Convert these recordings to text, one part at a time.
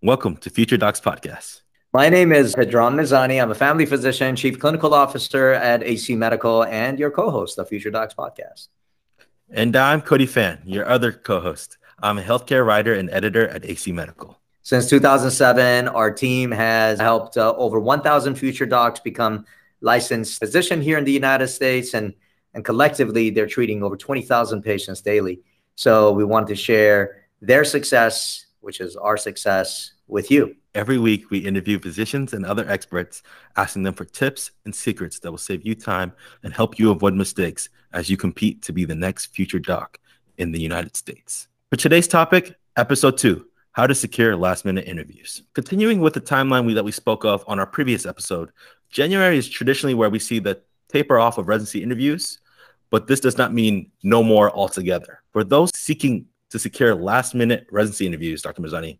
Welcome to Future Docs Podcast. My name is Pedram Mizani. I'm a family physician, chief clinical officer at AC Medical, and your co host of Future Docs Podcast. And I'm Cody Fan, your other co host. I'm a healthcare writer and editor at AC Medical. Since 2007, our team has helped uh, over 1,000 future docs become licensed physician here in the United States, and, and collectively, they're treating over 20,000 patients daily. So we wanted to share their success, which is our success, with you. Every week, we interview physicians and other experts, asking them for tips and secrets that will save you time and help you avoid mistakes as you compete to be the next future doc in the United States. For today's topic, episode two how to secure last minute interviews. Continuing with the timeline we, that we spoke of on our previous episode, January is traditionally where we see the taper off of residency interviews, but this does not mean no more altogether. For those seeking to secure last minute residency interviews, Dr. Mizani,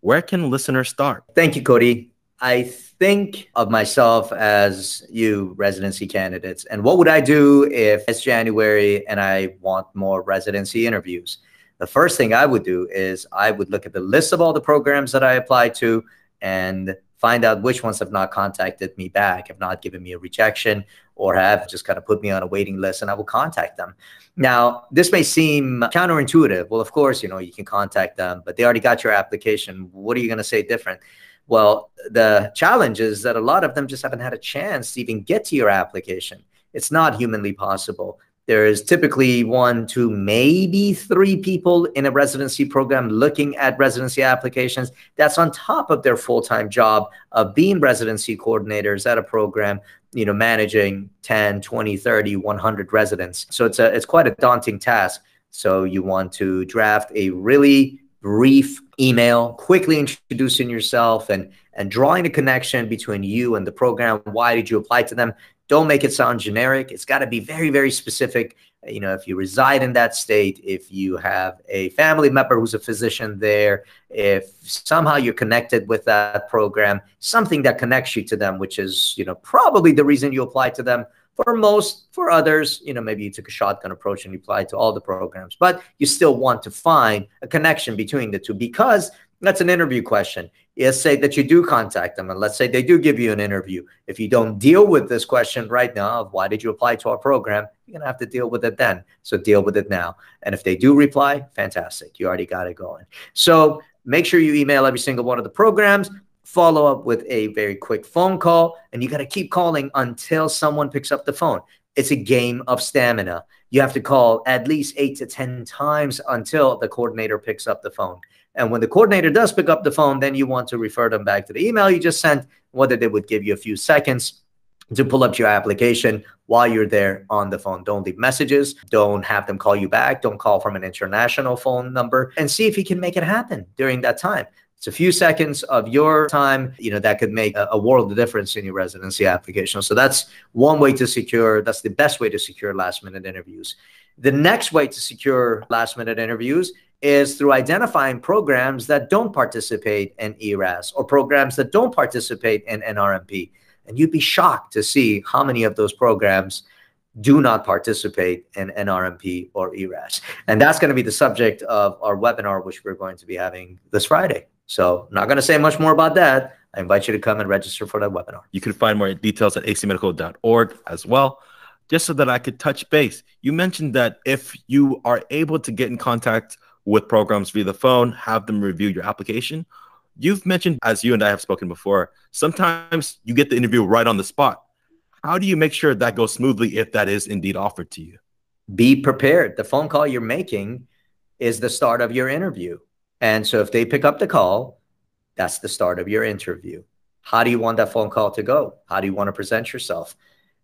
where can listeners start? Thank you, Cody. I think of myself as you residency candidates. And what would I do if it's January and I want more residency interviews? The first thing I would do is I would look at the list of all the programs that I applied to and find out which ones have not contacted me back, have not given me a rejection, or have just kind of put me on a waiting list, and I will contact them. Now, this may seem counterintuitive. Well, of course, you know, you can contact them, but they already got your application. What are you going to say different? Well, the challenge is that a lot of them just haven't had a chance to even get to your application. It's not humanly possible. There is typically one, two, maybe three people in a residency program looking at residency applications. That's on top of their full time job of being residency coordinators at a program, you know, managing 10, 20, 30, 100 residents. So it's, a, it's quite a daunting task. So you want to draft a really brief email, quickly introducing yourself and and drawing a connection between you and the program. Why did you apply to them? Don't make it sound generic. It's got to be very, very specific. Uh, you know, if you reside in that state, if you have a family member who's a physician there, if somehow you're connected with that program, something that connects you to them, which is, you know, probably the reason you apply to them. For most, for others, you know, maybe you took a shotgun approach and you applied to all the programs, but you still want to find a connection between the two because that's an interview question. Let's say that you do contact them, and let's say they do give you an interview. If you don't deal with this question right now of why did you apply to our program, you're gonna have to deal with it then. So deal with it now. And if they do reply, fantastic. You already got it going. So make sure you email every single one of the programs. Follow up with a very quick phone call, and you got to keep calling until someone picks up the phone. It's a game of stamina. You have to call at least eight to 10 times until the coordinator picks up the phone. And when the coordinator does pick up the phone, then you want to refer them back to the email you just sent, whether they would give you a few seconds to pull up your application while you're there on the phone. Don't leave messages. Don't have them call you back. Don't call from an international phone number and see if you can make it happen during that time. It's a few seconds of your time, you know, that could make a, a, world of difference in your residency application. So that's one way to secure, that's the best way to secure last minute interviews. The next way to secure last minute interviews is through identifying programs that don't participate in ERAS or programs that don't participate in NRMP. And you'd be shocked to see how many of those programs do not participate in NRMP or ERAS. And that's going to be the subject of our webinar, which we're going to be having this Friday. So, not going to say much more about that. I invite you to come and register for that webinar. You can find more details at acmedical.org as well. Just so that I could touch base, you mentioned that if you are able to get in contact with programs via the phone, have them review your application. You've mentioned, as you and I have spoken before, sometimes you get the interview right on the spot. How do you make sure that goes smoothly if that is indeed offered to you? Be prepared. The phone call you're making is the start of your interview. And so if they pick up the call, that's the start of your interview. How do you want that phone call to go? How do you want to present yourself?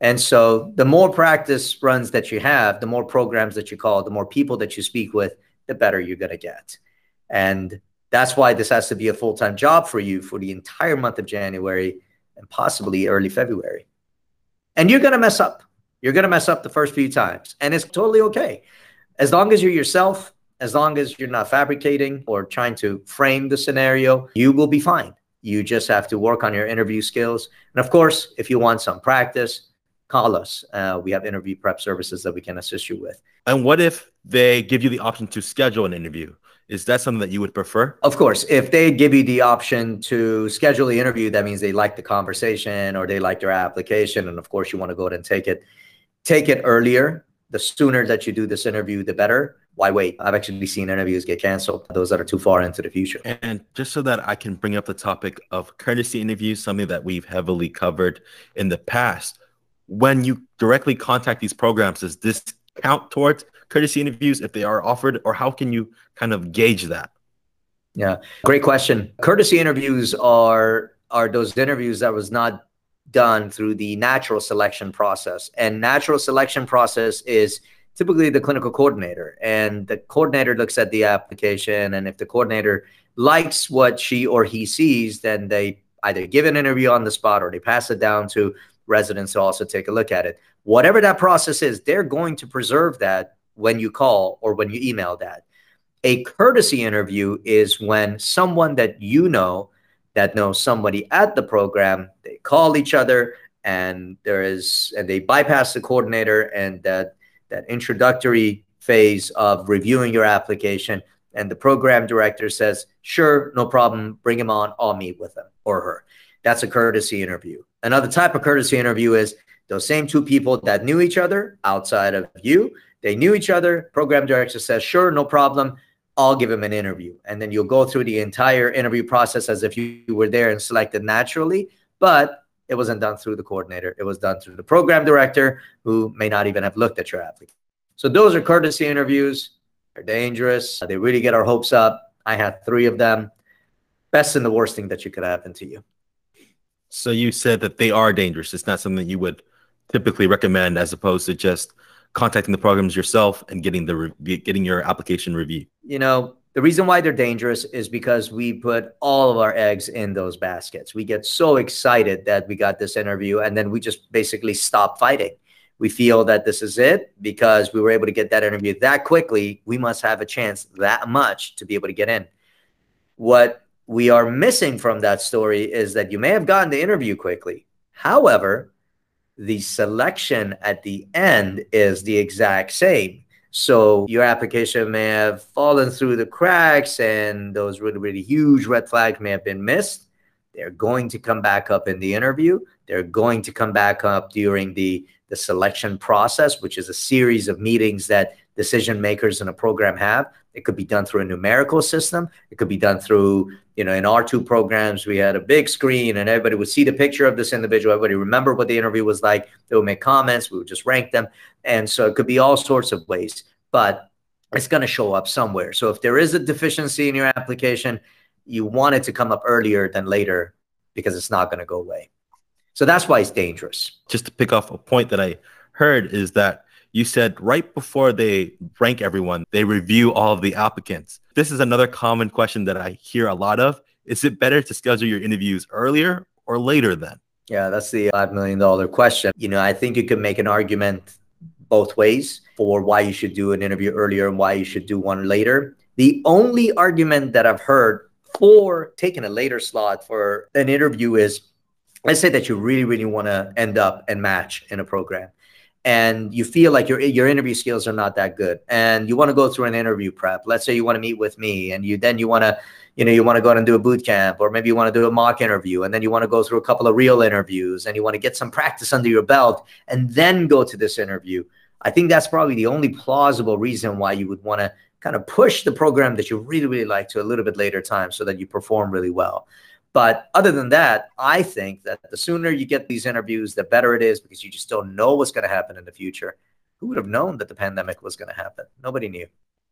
And so the more practice runs that you have, the more programs that you call, the more people that you speak with, the better you're going to get. And that's why this has to be a full time job for you for the entire month of January and possibly early February. And you're going to mess up. You're going to mess up the first few times. And it's totally okay. As long as you're yourself, as long as you're not fabricating or trying to frame the scenario, you will be fine. You just have to work on your interview skills. And of course, if you want some practice, call us. Uh, we have interview prep services that we can assist you with. And what if they give you the option to schedule an interview? Is that something that you would prefer? Of course. If they give you the option to schedule the interview, that means they like the conversation or they like their application. And of course, you want to go ahead and take it. Take it earlier. The sooner that you do this interview, the better. Why wait? I've actually seen interviews get canceled, those that are too far into the future. And just so that I can bring up the topic of courtesy interviews, something that we've heavily covered in the past, when you directly contact these programs, does this count towards courtesy interviews if they are offered, or how can you kind of gauge that? Yeah, great question. Courtesy interviews are are those interviews that was not done through the natural selection process. And natural selection process is typically the clinical coordinator and the coordinator looks at the application and if the coordinator likes what she or he sees then they either give an interview on the spot or they pass it down to residents to also take a look at it whatever that process is they're going to preserve that when you call or when you email that. A courtesy interview is when someone that you know that knows somebody at the program, they call each other and there is and they bypass the coordinator and that that introductory phase of reviewing your application and the program director says, "Sure, no problem, bring him on, I'll meet with him or her." That's a courtesy interview. Another type of courtesy interview is those same two people that knew each other outside of you they knew each other. Program director says, sure, no problem. I'll give him an interview. And then you'll go through the entire interview process as if you were there and selected naturally. But it wasn't done through the coordinator. It was done through the program director who may not even have looked at your application. So those are courtesy interviews. They're dangerous. They really get our hopes up. I had three of them. Best and the worst thing that you could happen to you. So you said that they are dangerous. It's not something you would typically recommend as opposed to just contacting the programs yourself and getting the re- getting your application review? You know, the reason why they're dangerous is because we put all of our eggs in those baskets. We get so excited that we got this interview and then we just basically stop fighting. We feel that this is it because we were able to get that interview that quickly. We must have a chance that much to be able to get in. What we are missing from that story is that you may have gotten the interview quickly. However, the selection at the end is the exact same. So your application may have fallen through the cracks and those really, really huge red flags may have been missed. They're going to come back up in the interview. They're going to come back up during the, the selection process, which is a series of meetings that decision makers in a program have. It could be done through a numerical system. It could be done through, you know, in our two programs, we had a big screen and everybody would see the picture of this individual. Everybody remember what the interview was like. They would make comments. We would just rank them. And so it could be all sorts of ways, but it's going to show up somewhere. So if there is a deficiency in your application, you want it to come up earlier than later because it's not going to go away. So that's why it's dangerous. Just to pick off a point that I heard is that you said right before they rank everyone, they review all of the applicants. This is another common question that I hear a lot of. Is it better to schedule your interviews earlier or later then? Yeah, that's the $5 million question. You know, I think you can make an argument both ways for why you should do an interview earlier and why you should do one later. The only argument that I've heard for taking a later slot for an interview is let's say that you really, really want to end up and match in a program and you feel like your your interview skills are not that good and you want to go through an interview prep. Let's say you want to meet with me and you then you want to you know you want to go out and do a boot camp or maybe you want to do a mock interview and then you want to go through a couple of real interviews and you want to get some practice under your belt and then go to this interview. I think that's probably the only plausible reason why you would want to kind of push the program that you really really like to a little bit later time so that you perform really well but other than that, I think that the sooner you get these interviews, the better it is because you just don't know what's going to happen in the future. Who would have known that the pandemic was going to happen? Nobody knew.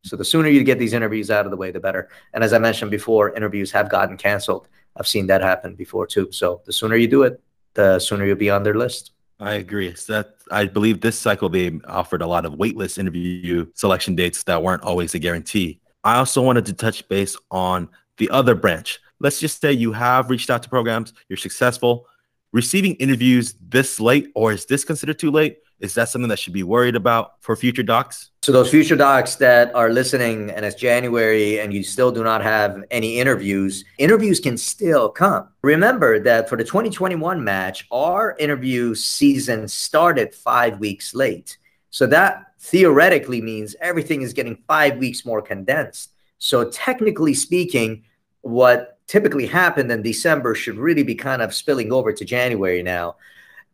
So the sooner you get these interviews out of the way, the better. And as I mentioned before, interviews have gotten canceled. I've seen that happen before too. So the sooner you do it, the sooner you'll be on their list. I agree. So that I believe this cycle they offered a lot of waitlist interview selection dates that weren't always a guarantee. I also wanted to touch base on the other branch, let's just say you have reached out to programs, you're successful. Receiving interviews this late, or is this considered too late? Is that something that should be worried about for future docs? So, those future docs that are listening and it's January and you still do not have any interviews, interviews can still come. Remember that for the 2021 match, our interview season started five weeks late. So, that theoretically means everything is getting five weeks more condensed. So, technically speaking, what typically happened in December should really be kind of spilling over to January now.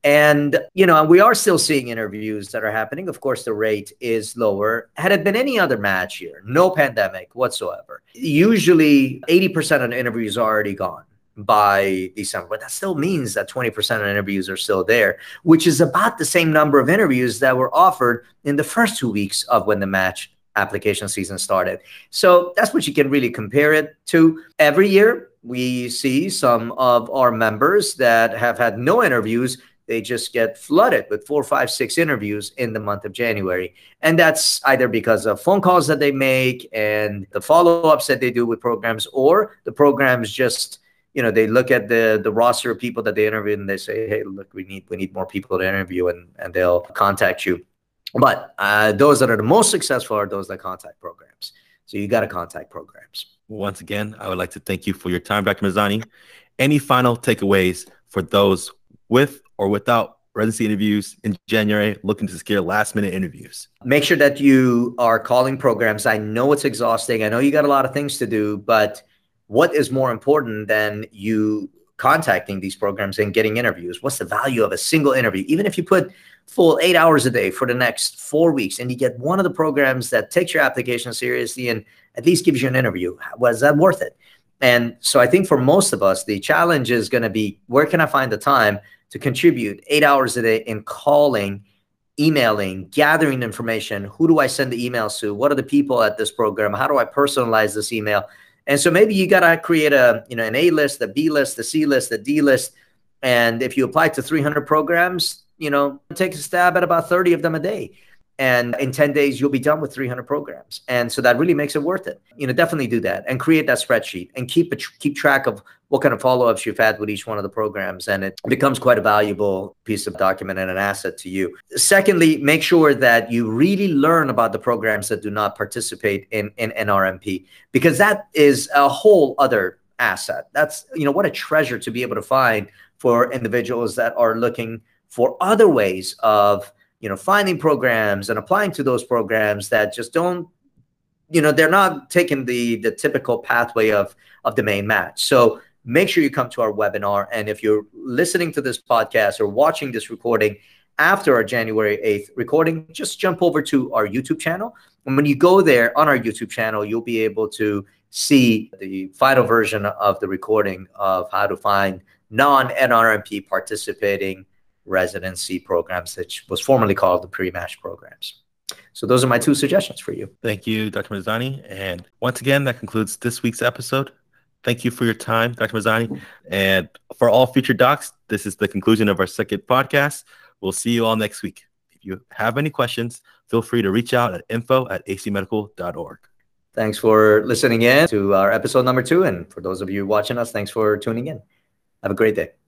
And, you know, we are still seeing interviews that are happening. Of course, the rate is lower. Had it been any other match year, no pandemic whatsoever, usually 80% of the interviews are already gone by December. But that still means that 20% of interviews are still there, which is about the same number of interviews that were offered in the first two weeks of when the match application season started. So that's what you can really compare it to. Every year, we see some of our members that have had no interviews they just get flooded with four, five, six interviews in the month of January. And that's either because of phone calls that they make and the follow ups that they do with programs, or the programs just, you know, they look at the the roster of people that they interview and they say, hey, look, we need we need more people to interview, and and they'll contact you. But uh, those that are the most successful are those that contact programs. So you got to contact programs. Once again, I would like to thank you for your time, Dr. Mizani. Any final takeaways for those with or without residency interviews in January, looking to secure last minute interviews? Make sure that you are calling programs. I know it's exhausting. I know you got a lot of things to do, but what is more important than you contacting these programs and getting interviews? What's the value of a single interview? Even if you put full eight hours a day for the next four weeks and you get one of the programs that takes your application seriously and at least gives you an interview, was that worth it? And so I think for most of us, the challenge is going to be where can I find the time to contribute eight hours a day in calling, emailing, gathering information. Who do I send the emails to? What are the people at this program? How do I personalize this email? And so maybe you got to create a, you know, an A list, a B list, a C list, a D list. And if you apply to 300 programs, you know, take a stab at about 30 of them a day and in 10 days you'll be done with 300 programs. And so that really makes it worth it. You know definitely do that and create that spreadsheet and keep it keep track of what kind of follow-ups you've had with each one of the programs and it becomes quite a valuable piece of document and an asset to you. Secondly make sure that you really learn about the programs that do not participate in in nrmp because that is a whole other asset. That's you know what a treasure to be able to find for individuals that are looking for other ways of you know finding programs and applying to those programs that just don't you know they're not taking the the typical pathway of of the main match. So make sure you come to our webinar. And if you're listening to this podcast or watching this recording after our January 8th recording just jump over to our YouTube channel. And when you go there on our YouTube channel you'll be able to see the final version of the recording of how to find non-NRMP participating residency programs, which was formerly called the pre-match programs. So those are my two suggestions for you. Thank you, Dr. Mizani. And once again, that concludes this week's episode. Thank you for your time, Dr. Mizani. And for all future docs, this is the conclusion of our second podcast. We'll see you all next week. If you have any questions, feel free to reach out at info at acmedical.org. Thanks for listening in to our episode number two. And for those of you watching us, thanks for tuning in. Have a great day.